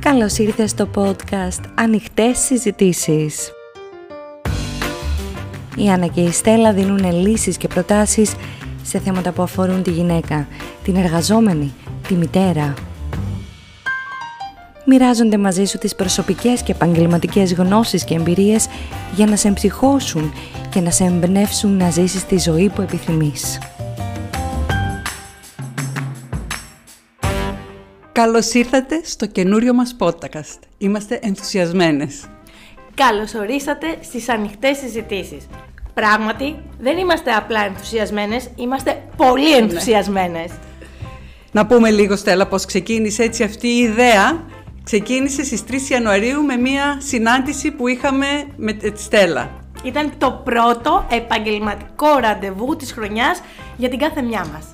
Καλώς ήρθες στο podcast Ανοιχτές Συζητήσεις. Η Άννα και η Στέλλα δίνουν λύσεις και προτάσεις σε θέματα που αφορούν τη γυναίκα, την εργαζόμενη, τη μητέρα. Μοιράζονται μαζί σου τις προσωπικές και επαγγελματικές γνώσεις και εμπειρίες για να σε εμψυχώσουν και να σε εμπνεύσουν να ζήσεις τη ζωή που επιθυμείς. Καλώς ήρθατε στο καινούριο μας podcast. Είμαστε ενθουσιασμένες. Καλώς ορίσατε στις ανοιχτές συζητήσεις. Πράγματι, δεν είμαστε απλά ενθουσιασμένες, είμαστε πολύ ενθουσιασμένες. Να πούμε λίγο, Στέλλα, πώς ξεκίνησε έτσι αυτή η ιδέα. Ξεκίνησε στις 3 Ιανουαρίου με μια συνάντηση που είχαμε με τη Στέλλα. Ήταν το πρώτο επαγγελματικό ραντεβού της χρονιάς για την κάθε μια μας.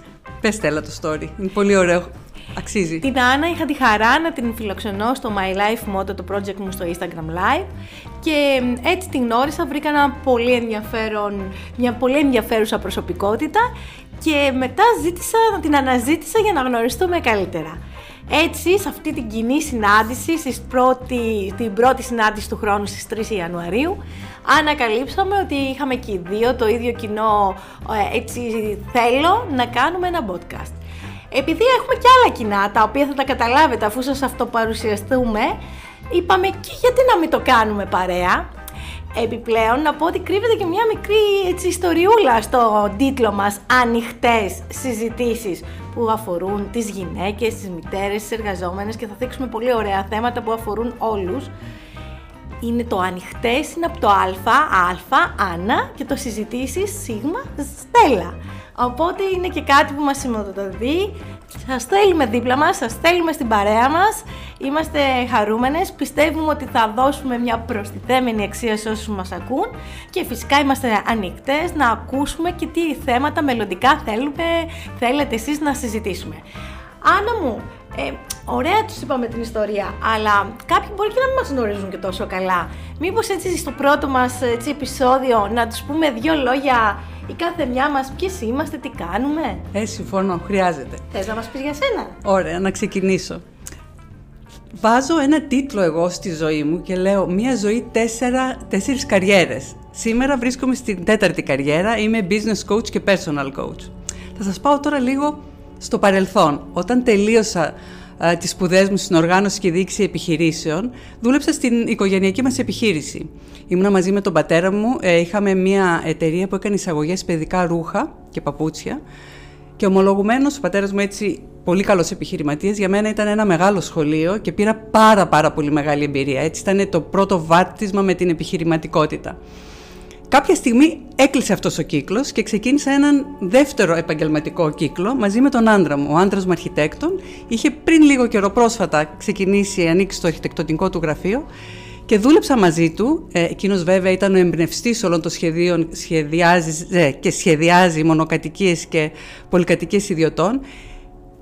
Πες Στέλλα το story, είναι πολύ ωραίο. Αξίζει. Την Άννα είχα τη χαρά να την φιλοξενώ στο My Life Motto, το project μου στο Instagram Live και έτσι την γνώρισα, βρήκα ένα πολύ ενδιαφέρον, μια πολύ ενδιαφέρουσα προσωπικότητα και μετά ζήτησα, την αναζήτησα για να γνωριστούμε καλύτερα. Έτσι, σε αυτή την κοινή συνάντηση, στις πρώτη, την πρώτη συνάντηση του χρόνου στις 3 Ιανουαρίου, ανακαλύψαμε ότι είχαμε και οι δύο το ίδιο κοινό, ε, έτσι θέλω να κάνουμε ένα podcast. Επειδή έχουμε και άλλα κοινά, τα οποία θα τα καταλάβετε αφού σας αυτοπαρουσιαστούμε, είπαμε και γιατί να μην το κάνουμε παρέα; Επιπλέον, να πω ότι κρύβεται και μια μικρή έτσι, ιστοριούλα στο τίτλο μας «Ανοιχτές συζητήσεις» που αφορούν τις γυναίκες, τις μητέρες, τις εργαζόμενες και θα δείξουμε πολύ ωραία θέματα που αφορούν όλους. Είναι το ανοιχτές, είναι από το α, α, Άννα και το συζητήσεις, σίγμα, Στέλλα. Οπότε είναι και κάτι που μας σηματοδοτεί. Σας θέλουμε δίπλα μας, σας θέλουμε στην παρέα μας. Είμαστε χαρούμενες, πιστεύουμε ότι θα δώσουμε μια προστιθέμενη αξία σε όσους μας ακούν και φυσικά είμαστε ανοιχτές να ακούσουμε και τι θέματα μελλοντικά θέλουμε, θέλετε εσείς να συζητήσουμε. Άννα μου, ε, ωραία τους είπαμε την ιστορία, αλλά κάποιοι μπορεί και να μην μας γνωρίζουν και τόσο καλά. Μήπως έτσι στο πρώτο μας έτσι, επεισόδιο να τους πούμε δύο λόγια η κάθε μια μας ποιες είμαστε, τι κάνουμε. Ε, συμφωνώ, χρειάζεται. Θες να μας πεις για σένα; Ωραία, να ξεκινήσω. Βάζω ένα τίτλο εγώ στη ζωή μου και λέω «Μία ζωή τέσσερα, τέσσερις καριέρες». Σήμερα βρίσκομαι στην τέταρτη καριέρα, είμαι business coach και personal coach. Θα σας πάω τώρα λίγο στο παρελθόν. Όταν τελείωσα τι τις σπουδές μου στην οργάνωση και διοίκηση επιχειρήσεων, δούλεψα στην οικογενειακή μας επιχείρηση. Ήμουνα μαζί με τον πατέρα μου, ε, είχαμε μια εταιρεία που έκανε εισαγωγές παιδικά ρούχα και παπούτσια και ομολογουμένως ο πατέρας μου έτσι πολύ καλός επιχειρηματίας, για μένα ήταν ένα μεγάλο σχολείο και πήρα πάρα πάρα πολύ μεγάλη εμπειρία. Έτσι ήταν το πρώτο βάτισμα με την επιχειρηματικότητα. Κάποια στιγμή έκλεισε αυτός ο κύκλος και ξεκίνησα έναν δεύτερο επαγγελματικό κύκλο μαζί με τον άντρα μου. Ο άντρας μου αρχιτέκτον είχε πριν λίγο καιρό πρόσφατα ξεκινήσει, ανοίξει το αρχιτεκτονικό του γραφείο και δούλεψα μαζί του. Ε, εκείνος βέβαια ήταν ο εμπνευστής όλων των σχεδίων σχεδιάζει, ε, και σχεδιάζει μονοκατοικίες και πολυκατοικίες ιδιωτών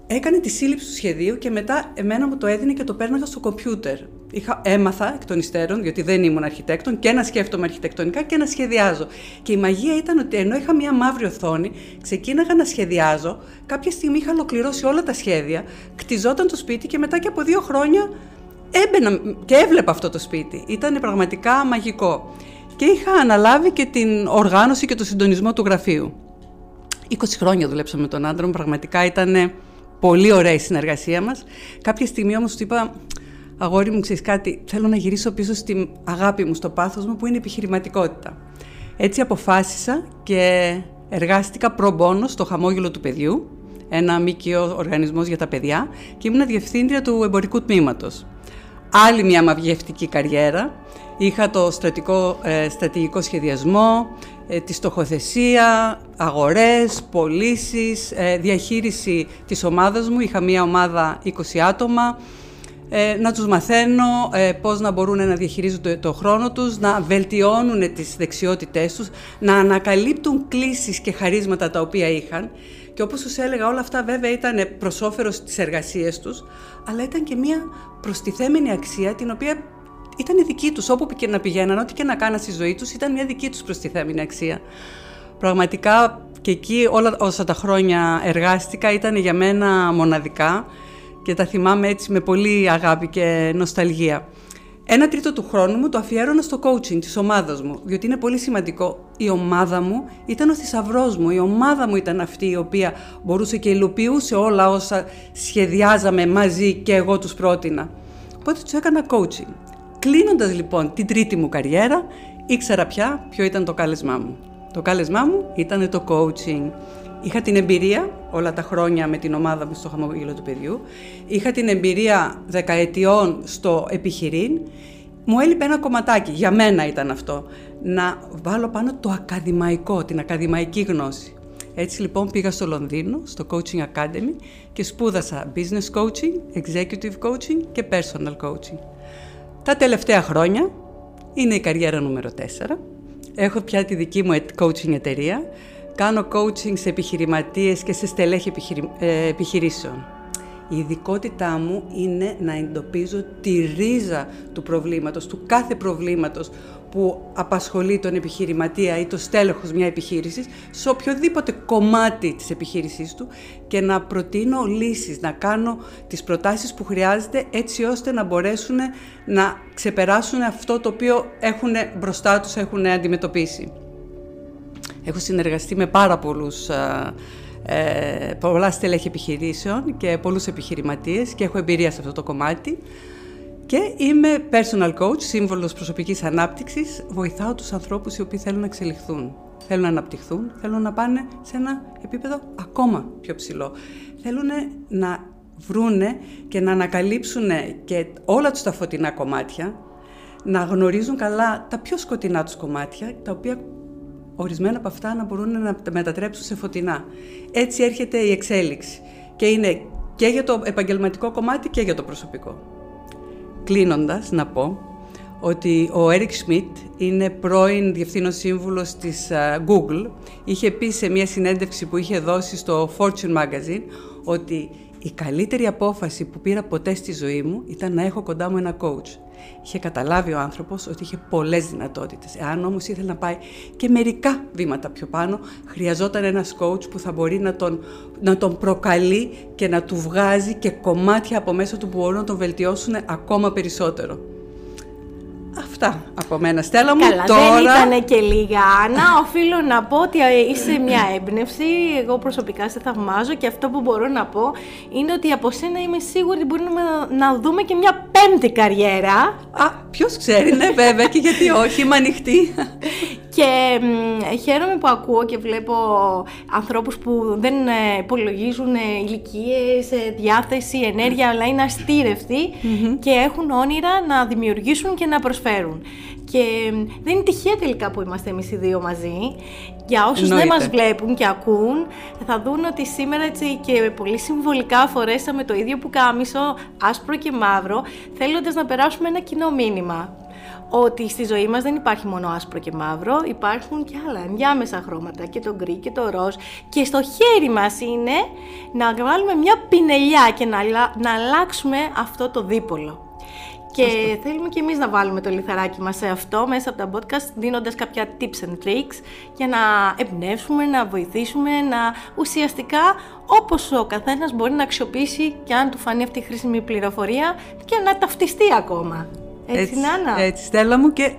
έκανε τη σύλληψη του σχεδίου και μετά εμένα μου το έδινε και το πέρναγα στο κομπιούτερ. Είχα, έμαθα εκ των υστέρων, διότι δεν ήμουν αρχιτέκτον, και να σκέφτομαι αρχιτεκτονικά και να σχεδιάζω. Και η μαγεία ήταν ότι ενώ είχα μία μαύρη οθόνη, ξεκίναγα να σχεδιάζω. Κάποια στιγμή είχα ολοκληρώσει όλα τα σχέδια, κτιζόταν το σπίτι και μετά και από δύο χρόνια έμπαινα και έβλεπα αυτό το σπίτι. Ήταν πραγματικά μαγικό. Και είχα αναλάβει και την οργάνωση και το συντονισμό του γραφείου. 20 χρόνια δουλέψαμε με τον άντρα μου, πραγματικά ήταν Πολύ ωραία η συνεργασία μας. Κάποια στιγμή όμως του είπα, αγόρι μου, ξέρεις κάτι, θέλω να γυρίσω πίσω στην αγάπη μου, στο πάθος μου, που είναι η επιχειρηματικότητα. Έτσι αποφάσισα και εργάστηκα προμπόνο στο χαμόγελο του παιδιού, ένα μήκυο οργανισμός για τα παιδιά και ήμουν διευθύντρια του εμπορικού τμήματος. Άλλη μια μαυγευτική καριέρα. Είχα το στρατικό, ε, στρατηγικό σχεδιασμό, ε, τη στοχοθεσία, αγορές, πωλήσεις, ε, διαχείριση της ομάδας μου. Είχα μία ομάδα 20 άτομα, ε, να τους μαθαίνω πώς να μπορούν να διαχειρίζονται το χρόνο τους, να βελτιώνουν τις δεξιότητές τους, να ανακαλύπτουν κλήσεις και χαρίσματα τα οποία είχαν. Και όπως σας έλεγα, όλα αυτά βέβαια ήταν προς όφερος της εργασίας τους, αλλά ήταν και μία προστιθέμενη αξία την οποία ήταν η δική τους, όπου και να πηγαίναν, ό,τι και να κάναν στη ζωή τους, ήταν μια δική τους προστιθέμενη αξία. Πραγματικά και εκεί όλα όσα τα χρόνια εργάστηκα ήταν για μένα μοναδικά και τα θυμάμαι έτσι με πολύ αγάπη και νοσταλγία. Ένα τρίτο του χρόνου μου το αφιέρωνα στο coaching της ομάδας μου, διότι είναι πολύ σημαντικό. Η ομάδα μου ήταν ο θησαυρός μου, η ομάδα μου ήταν αυτή η οποία μπορούσε και υλοποιούσε όλα όσα σχεδιάζαμε μαζί και εγώ τους πρότεινα. Οπότε τους έκανα coaching. Κλείνοντας λοιπόν την τρίτη μου καριέρα, ήξερα πια ποιο ήταν το κάλεσμά μου. Το κάλεσμά μου ήταν το coaching. Είχα την εμπειρία όλα τα χρόνια με την ομάδα μου στο χαμόγελο του παιδιού. Είχα την εμπειρία δεκαετιών στο επιχειρήν. Μου έλειπε ένα κομματάκι, για μένα ήταν αυτό, να βάλω πάνω το ακαδημαϊκό, την ακαδημαϊκή γνώση. Έτσι λοιπόν πήγα στο Λονδίνο, στο Coaching Academy και σπούδασα Business Coaching, Executive Coaching και Personal Coaching. Τα τελευταία χρόνια είναι η καριέρα νούμερο 4. Έχω πια τη δική μου coaching εταιρεία Κάνω coaching σε επιχειρηματίες και σε στελέχη ε, επιχειρήσεων. Η ειδικότητά μου είναι να εντοπίζω τη ρίζα του προβλήματος, του κάθε προβλήματος που απασχολεί τον επιχειρηματία ή το στέλεχος μιας επιχείρησης σε οποιοδήποτε κομμάτι της επιχείρησής του και να προτείνω λύσεις, να κάνω τις προτάσεις που χρειάζεται έτσι ώστε να μπορέσουν να ξεπεράσουν αυτό το οποίο έχουν μπροστά τους, έχουν αντιμετωπίσει. Έχω συνεργαστεί με πάρα πολλούς, ε, ε, πολλά στελέχη επιχειρήσεων και πολλούς επιχειρηματίες και έχω εμπειρία σε αυτό το κομμάτι. Και είμαι personal coach, σύμβολος προσωπικής ανάπτυξης. Βοηθάω τους ανθρώπους οι οποίοι θέλουν να εξελιχθούν, θέλουν να αναπτυχθούν, θέλουν να πάνε σε ένα επίπεδο ακόμα πιο ψηλό. Θέλουν να βρούνε και να ανακαλύψουν και όλα τους τα φωτεινά κομμάτια, να γνωρίζουν καλά τα πιο σκοτεινά τους κομμάτια, τα οποία ορισμένα από αυτά να μπορούν να τα μετατρέψουν σε φωτεινά. Έτσι έρχεται η εξέλιξη και είναι και για το επαγγελματικό κομμάτι και για το προσωπικό. Κλείνοντας να πω ότι ο Eric Schmidt είναι πρώην διευθύνων σύμβουλος της Google. Είχε πει σε μια συνέντευξη που είχε δώσει στο Fortune Magazine ότι η καλύτερη απόφαση που πήρα ποτέ στη ζωή μου ήταν να έχω κοντά μου ένα coach. Είχε καταλάβει ο άνθρωπος ότι είχε πολλές δυνατότητες. Εάν όμως ήθελε να πάει και μερικά βήματα πιο πάνω, χρειαζόταν ένας coach που θα μπορεί να τον, να τον προκαλεί και να του βγάζει και κομμάτια από μέσα του που μπορούν να τον βελτιώσουν ακόμα περισσότερο. Αυτά από μένα, Στέλλα μου. Καλά, Τώρα... δεν ήταν και λίγα, Άννα. Οφείλω να πω ότι είσαι μια έμπνευση. Εγώ προσωπικά σε θαυμάζω και αυτό που μπορώ να πω είναι ότι από σένα είμαι σίγουρη ότι μπορούμε να δούμε και μια πέμπτη καριέρα. Α, ποιος ξέρει, ναι, βέβαια, και γιατί όχι, είμαι ανοιχτή. Και χαίρομαι που ακούω και βλέπω ανθρώπους που δεν ε, υπολογίζουν ε, ηλικίες, ε, διάθεση, ενέργεια, αλλά είναι και έχουν όνειρα να δημιουργήσουν και να προσφέρουν. Και δεν είναι τυχαία τελικά που είμαστε εμείς οι δύο μαζί. Για όσους δεν μας βλέπουν και ακούν, θα δουν ότι σήμερα έτσι και πολύ συμβολικά φορέσαμε το ίδιο που κάμισο, άσπρο και μαύρο, θέλοντας να περάσουμε ένα κοινό μήνυμα ότι στη ζωή μας δεν υπάρχει μόνο άσπρο και μαύρο, υπάρχουν και άλλα ενδιάμεσα χρώματα και το γκρι και το ροζ και στο χέρι μας είναι να βάλουμε μια πινελιά και να, να αλλάξουμε αυτό το δίπολο. Και θέλουμε και εμείς να βάλουμε το λιθαράκι μας σε αυτό μέσα από τα podcast δίνοντας κάποια tips and tricks για να εμπνεύσουμε, να βοηθήσουμε, να ουσιαστικά όπως ο καθένας μπορεί να αξιοποιήσει και αν του φανεί αυτή η χρήσιμη πληροφορία και να ταυτιστεί ακόμα. Έτσι, έτσι Νάνα. Έτσι, Στέλλα μου και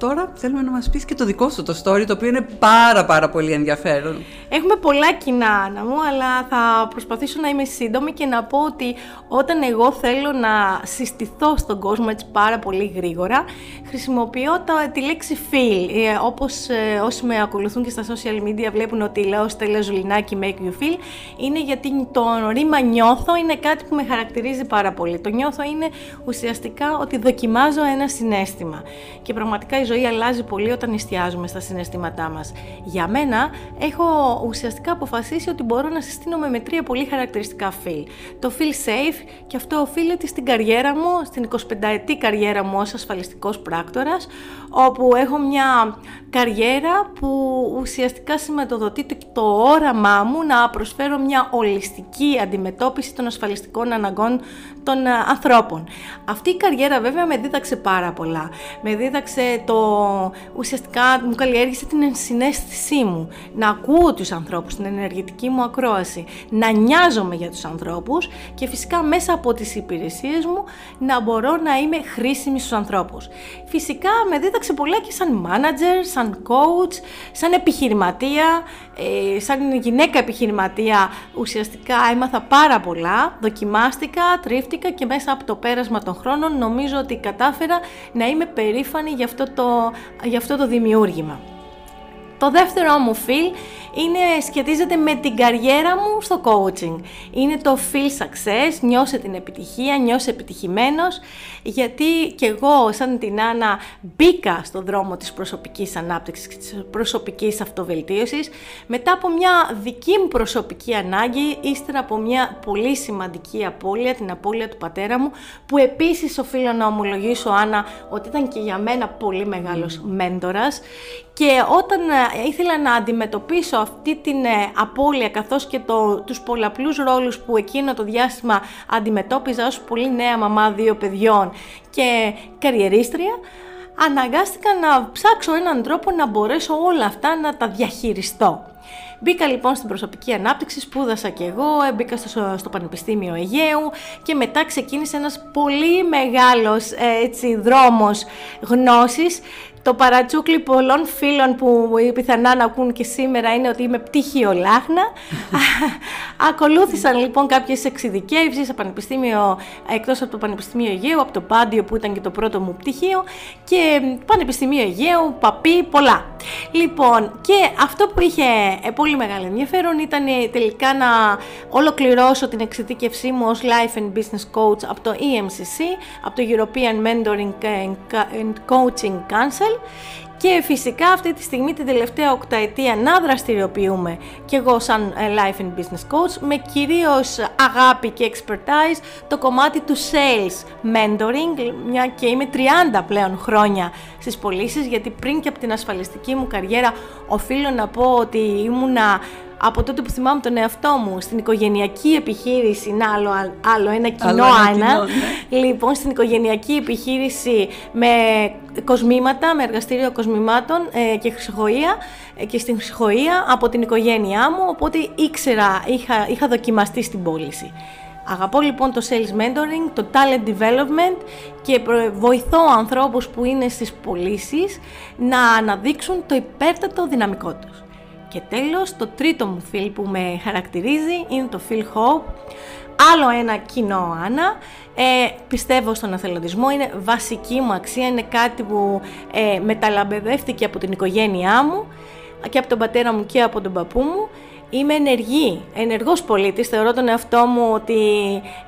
τώρα θέλουμε να μας πεις και το δικό σου το story, το οποίο είναι πάρα πάρα πολύ ενδιαφέρον. Έχουμε πολλά κοινά, Άννα μου, αλλά θα προσπαθήσω να είμαι σύντομη και να πω ότι όταν εγώ θέλω να συστηθώ στον κόσμο έτσι πάρα πολύ γρήγορα, χρησιμοποιώ τα, τη λέξη feel. Ε, όπως ε, όσοι με ακολουθούν και στα social media βλέπουν ότι λέω Στέλλα Ζουλινάκη make you feel, είναι γιατί το ρήμα νιώθω είναι κάτι που με χαρακτηρίζει πάρα πολύ. Το νιώθω είναι ουσιαστικά ότι δοκιμάζω ένα συνέστημα. Και πραγματικά η ζωή αλλάζει πολύ όταν εστιάζουμε στα συναισθήματά μας. Για μένα έχω ουσιαστικά αποφασίσει ότι μπορώ να συστήνομαι με τρία πολύ χαρακτηριστικά feel. Το feel safe και αυτό οφείλεται στην καριέρα μου, στην 25 ετή καριέρα μου ως ασφαλιστικός πράκτορας, όπου έχω μια καριέρα που ουσιαστικά σηματοδοτεί το όραμά μου να προσφέρω μια ολιστική αντιμετώπιση των ασφαλιστικών αναγκών των ε, ανθρώπων. Αυτή η καριέρα βέβαια με δίδαξε πάρα πολλά. Με δίδαξε το ουσιαστικά μου καλλιέργησε την ενσυναίσθησή μου. Να ακούω τους ανθρώπους, την ενεργητική μου ακρόαση, να νοιάζομαι για τους ανθρώπους και φυσικά μέσα από τις υπηρεσίες μου να μπορώ να είμαι χρήσιμη στους ανθρώπους. Φυσικά με δίδαξε πολλά και σαν manager, σαν coach, σαν επιχειρηματία, ε, σαν γυναίκα επιχειρηματία ουσιαστικά έμαθα πάρα πολλά, δοκιμάστηκα, τρίφτηκα και μέσα από το πέρασμα των χρόνων νομίζω ότι κατάφερα να είμαι περήφανη για αυτό το, για αυτό το δημιούργημα. Το δεύτερο μου φιλ είναι, σχετίζεται με την καριέρα μου στο coaching. Είναι το feel success, νιώσε την επιτυχία, νιώσε επιτυχημένος, γιατί και εγώ σαν την Άννα μπήκα στον δρόμο της προσωπικής ανάπτυξης και της προσωπικής αυτοβελτίωσης μετά από μια δική μου προσωπική ανάγκη, ύστερα από μια πολύ σημαντική απώλεια, την απώλεια του πατέρα μου, που επίσης οφείλω να ομολογήσω Άννα ότι ήταν και για μένα πολύ μεγάλος μέντορας και όταν ε, ήθελα να αντιμετωπίσω αυτή την ε, απώλεια καθώς και το, τους πολλαπλούς ρόλους που εκείνο το διάστημα αντιμετώπιζα ως πολύ νέα μαμά δύο παιδιών και καριερίστρια, αναγκάστηκα να ψάξω έναν τρόπο να μπορέσω όλα αυτά να τα διαχειριστώ. Μπήκα λοιπόν στην προσωπική ανάπτυξη, σπούδασα και εγώ, μπήκα στο, στο Πανεπιστήμιο Αιγαίου και μετά ξεκίνησε ένας πολύ μεγάλος ε, έτσι, δρόμος γνώσης το παρατσούκλι πολλών φίλων που πιθανά να ακούν και σήμερα είναι ότι είμαι πτυχίο λάχνα. Ακολούθησαν λοιπόν κάποιες εξειδικεύσεις από πανεπιστήμιο, εκτός από το Πανεπιστήμιο Αιγαίου, από το Πάντιο που ήταν και το πρώτο μου πτυχίο και Πανεπιστήμιο Αιγαίου, παπί, πολλά. Λοιπόν, και αυτό που είχε ε, πολύ μεγάλο ενδιαφέρον ήταν ε, τελικά να ολοκληρώσω την εξειδικευσή μου ως Life and Business Coach από το EMCC, από το European Mentoring and Coaching Council και φυσικά αυτή τη στιγμή την τελευταία οκταετία να δραστηριοποιούμε και εγώ σαν ε, Life and Business Coach με κυρίως αγάπη και expertise το κομμάτι του sales mentoring μια και είμαι 30 πλέον χρόνια στις πωλήσεις, γιατί πριν και από την ασφαλιστική μου καριέρα οφείλω να πω ότι ήμουνα από τότε που θυμάμαι τον εαυτό μου στην οικογενειακή επιχείρηση, να άλλο, άλλο ένα κοινό άλλο ναι. λοιπόν στην οικογενειακή επιχείρηση με κοσμήματα, με εργαστήριο κοσμημάτων ε, και χρυσοχοεία ε, και στην χρυσοχοεία από την οικογένειά μου, οπότε ήξερα, είχα, είχα δοκιμαστεί στην πώληση. Αγαπώ λοιπόν το sales mentoring, το talent development και βοηθώ ανθρώπους που είναι στις πωλήσεις να αναδείξουν το υπέρτατο δυναμικό τους. Και τέλος, το τρίτο μου φιλ που με χαρακτηρίζει είναι το Phil Hope. Άλλο ένα κοινό, Άννα. Ε, πιστεύω στον εθελοντισμό, είναι βασική μου αξία, είναι κάτι που ε, μεταλαμπεδεύτηκε από την οικογένειά μου και από τον πατέρα μου και από τον παππού μου. Είμαι ενεργή, ενεργός πολίτης, θεωρώ τον εαυτό μου ότι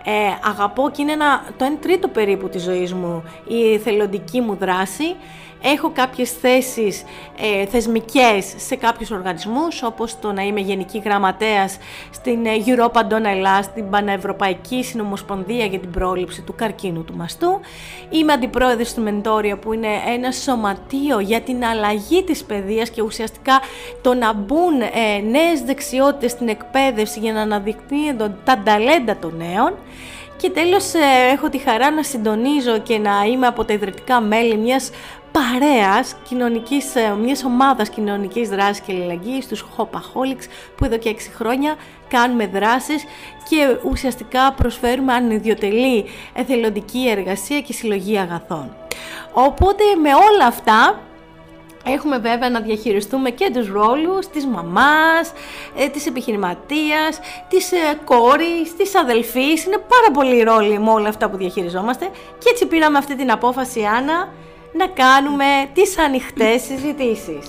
ε, αγαπώ και είναι ένα, το 1 τρίτο περίπου της ζωής μου η θελοντική μου δράση. Έχω κάποιες θέσεις ε, θεσμικές σε κάποιους οργανισμούς, όπως το να είμαι γενική γραμματέας στην ε, Europa Donna στην Πανευρωπαϊκή Συνομοσπονδία για την πρόληψη του καρκίνου του μαστού. Είμαι αντιπρόεδρος του Μεντόρια, που είναι ένα σωματείο για την αλλαγή της παιδείας και ουσιαστικά το να μπουν ε, νέες δεξιότητες στην εκπαίδευση για να αναδεικνύονται τα ταλέντα των νέων. Και τέλος ε, έχω τη χαρά να συντονίζω και να είμαι από τα ιδρυτικά μέλη μιας παρέας κοινωνικής, ε, μιας ομάδας κοινωνικής δράσης και αλληλεγγύης, τους Hopaholics, που εδώ και 6 χρόνια κάνουμε δράσεις και ουσιαστικά προσφέρουμε ανιδιοτελή εθελοντική εργασία και συλλογή αγαθών. Οπότε με όλα αυτά Έχουμε βέβαια να διαχειριστούμε και τους ρόλους της μαμάς, ε, της επιχειρηματίας, της ε, κόρης, της αδελφής. Είναι πάρα πολλοί ρόλοι με όλα αυτά που διαχειριζόμαστε και έτσι πήραμε αυτή την απόφαση, Άννα, να κάνουμε τις ανοιχτές συζητήσεις.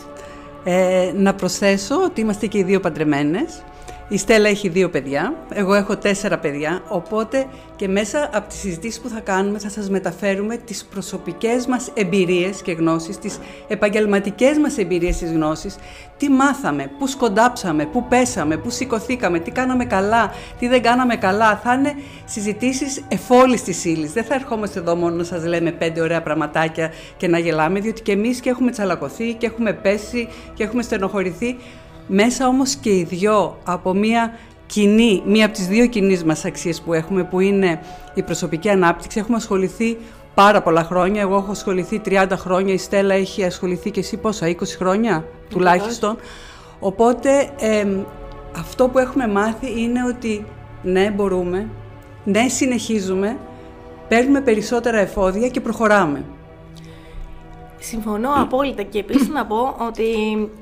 Ε, να προσθέσω ότι είμαστε και οι δύο παντρεμένες. Η Στέλλα έχει δύο παιδιά, εγώ έχω τέσσερα παιδιά, οπότε και μέσα από τις συζητήσεις που θα κάνουμε θα σας μεταφέρουμε τις προσωπικές μας εμπειρίες και γνώσεις, τις επαγγελματικές μας εμπειρίες και γνώσεις, τι μάθαμε, πού σκοντάψαμε, πού πέσαμε, πού σηκωθήκαμε, τι κάναμε καλά, τι δεν κάναμε καλά. Θα είναι συζητήσεις εφόλης της ύλης. Δεν θα ερχόμαστε εδώ μόνο να σας λέμε πέντε ωραία πραγματάκια και να γελάμε, διότι και εμείς και έχουμε τσαλακωθεί και έχουμε πέσει και έχουμε στενοχωρηθεί. Μέσα όμως και οι δυο από μία κοινή, μία από τις δύο κοινέ μας αξίες που έχουμε, που είναι η προσωπική ανάπτυξη, έχουμε ασχοληθεί πάρα πολλά χρόνια. Εγώ έχω ασχοληθεί 30 χρόνια, η Στέλλα έχει ασχοληθεί και εσύ πόσα, 20 χρόνια τουλάχιστον. Οπότε αυτό που έχουμε μάθει είναι ότι ναι μπορούμε, ναι συνεχίζουμε, παίρνουμε περισσότερα εφόδια και προχωράμε. Συμφωνώ απόλυτα και επίσης να πω ότι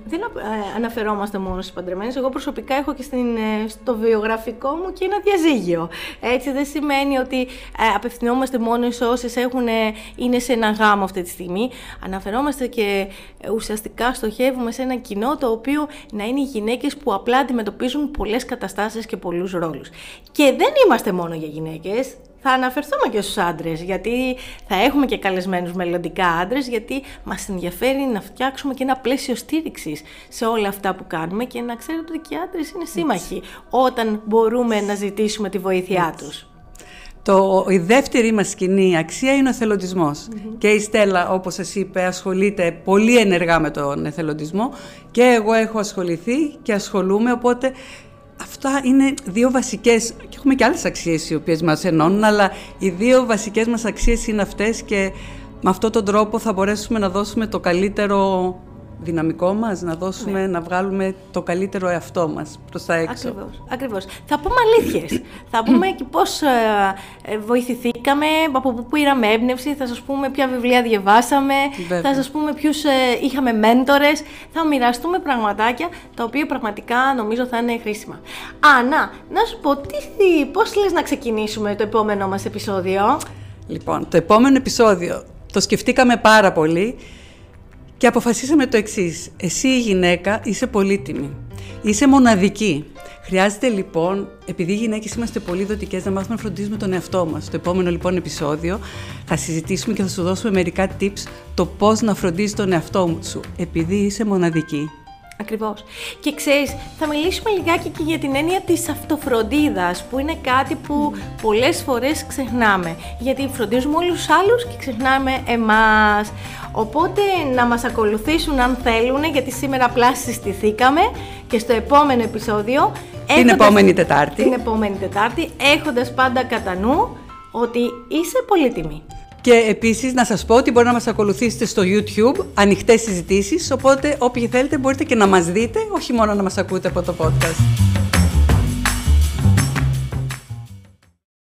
δεν ε, αναφερόμαστε μόνο στις παντρεμένες. Εγώ προσωπικά έχω και στην, ε, στο βιογραφικό μου και ένα διαζύγιο. Έτσι δεν σημαίνει ότι ε, απευθυνόμαστε μόνο σε όσες έχουν, είναι σε ένα γάμο αυτή τη στιγμή. Αναφερόμαστε και ουσιαστικά στοχεύουμε σε ένα κοινό το οποίο να είναι οι γυναίκες που απλά αντιμετωπίζουν πολλές καταστάσεις και πολλούς ρόλους. Και δεν είμαστε μόνο για γυναίκες, θα αναφερθούμε και στους άντρες, γιατί θα έχουμε και καλεσμένους μελλοντικά άντρες, γιατί μας ενδιαφέρει να φτιάξουμε και ένα πλαίσιο στήριξης σε όλα αυτά που κάνουμε και να ξέρετε ότι και οι άντρες είναι σύμμαχοι όταν μπορούμε να ζητήσουμε τη βοήθειά τους. Το, η δεύτερη μας κοινή αξία είναι ο εθελοντισμος Και η Στέλλα, όπως σας είπε, ασχολείται πολύ ενεργά με τον εθελοντισμό και εγώ έχω ασχοληθεί και ασχολούμαι, οπότε Αυτά είναι δύο βασικές, και έχουμε και άλλες αξίες οι οποίες μας ενώνουν, αλλά οι δύο βασικές μας αξίες είναι αυτές και με αυτόν τον τρόπο θα μπορέσουμε να δώσουμε το καλύτερο δυναμικό μας, να δώσουμε, ναι. να βγάλουμε το καλύτερο εαυτό μας προς τα έξω. Ακριβώς, ακριβώς. Θα πούμε αλήθειες. θα πούμε και πώς ε, ε, βοηθηθήκαμε, από πού πήραμε έμπνευση, θα σας πούμε ποια βιβλία διαβάσαμε, θα σας πούμε ποιους ε, είχαμε μέντορες, θα μοιραστούμε πραγματάκια τα οποία πραγματικά νομίζω θα είναι χρήσιμα. Άννα, να σου πω, τι, πώς λες να ξεκινήσουμε το επόμενό μας επεισόδιο; Λοιπόν, το επόμενο επεισόδιο το σκεφτήκαμε πάρα πολύ και αποφασίσαμε το εξής. Εσύ η γυναίκα είσαι πολύτιμη. Είσαι μοναδική. Χρειάζεται λοιπόν, επειδή οι γυναίκες είμαστε πολύ δοτικές, να μάθουμε να φροντίζουμε τον εαυτό μας. Στο επόμενο λοιπόν επεισόδιο θα συζητήσουμε και θα σου δώσουμε μερικά tips το πώς να φροντίζεις τον εαυτό σου, επειδή είσαι μοναδική. Ακριβώς. Και ξέρεις, θα μιλήσουμε λιγάκι και για την έννοια της αυτοφροντίδας, που είναι κάτι που πολλές φορές ξεχνάμε. Γιατί φροντίζουμε όλους του άλλους και ξεχνάμε εμάς. Οπότε να μας ακολουθήσουν αν θέλουν, γιατί σήμερα απλά συστηθήκαμε και στο επόμενο επεισόδιο... Την επόμενη Τετάρτη. Την επόμενη Τετάρτη, έχοντας πάντα κατά νου ότι είσαι πολύτιμη. Και επίσης να σας πω ότι μπορεί να μας ακολουθήσετε στο YouTube, ανοιχτές συζητήσεις, οπότε όποιοι θέλετε μπορείτε και να μας δείτε, όχι μόνο να μας ακούτε από το podcast.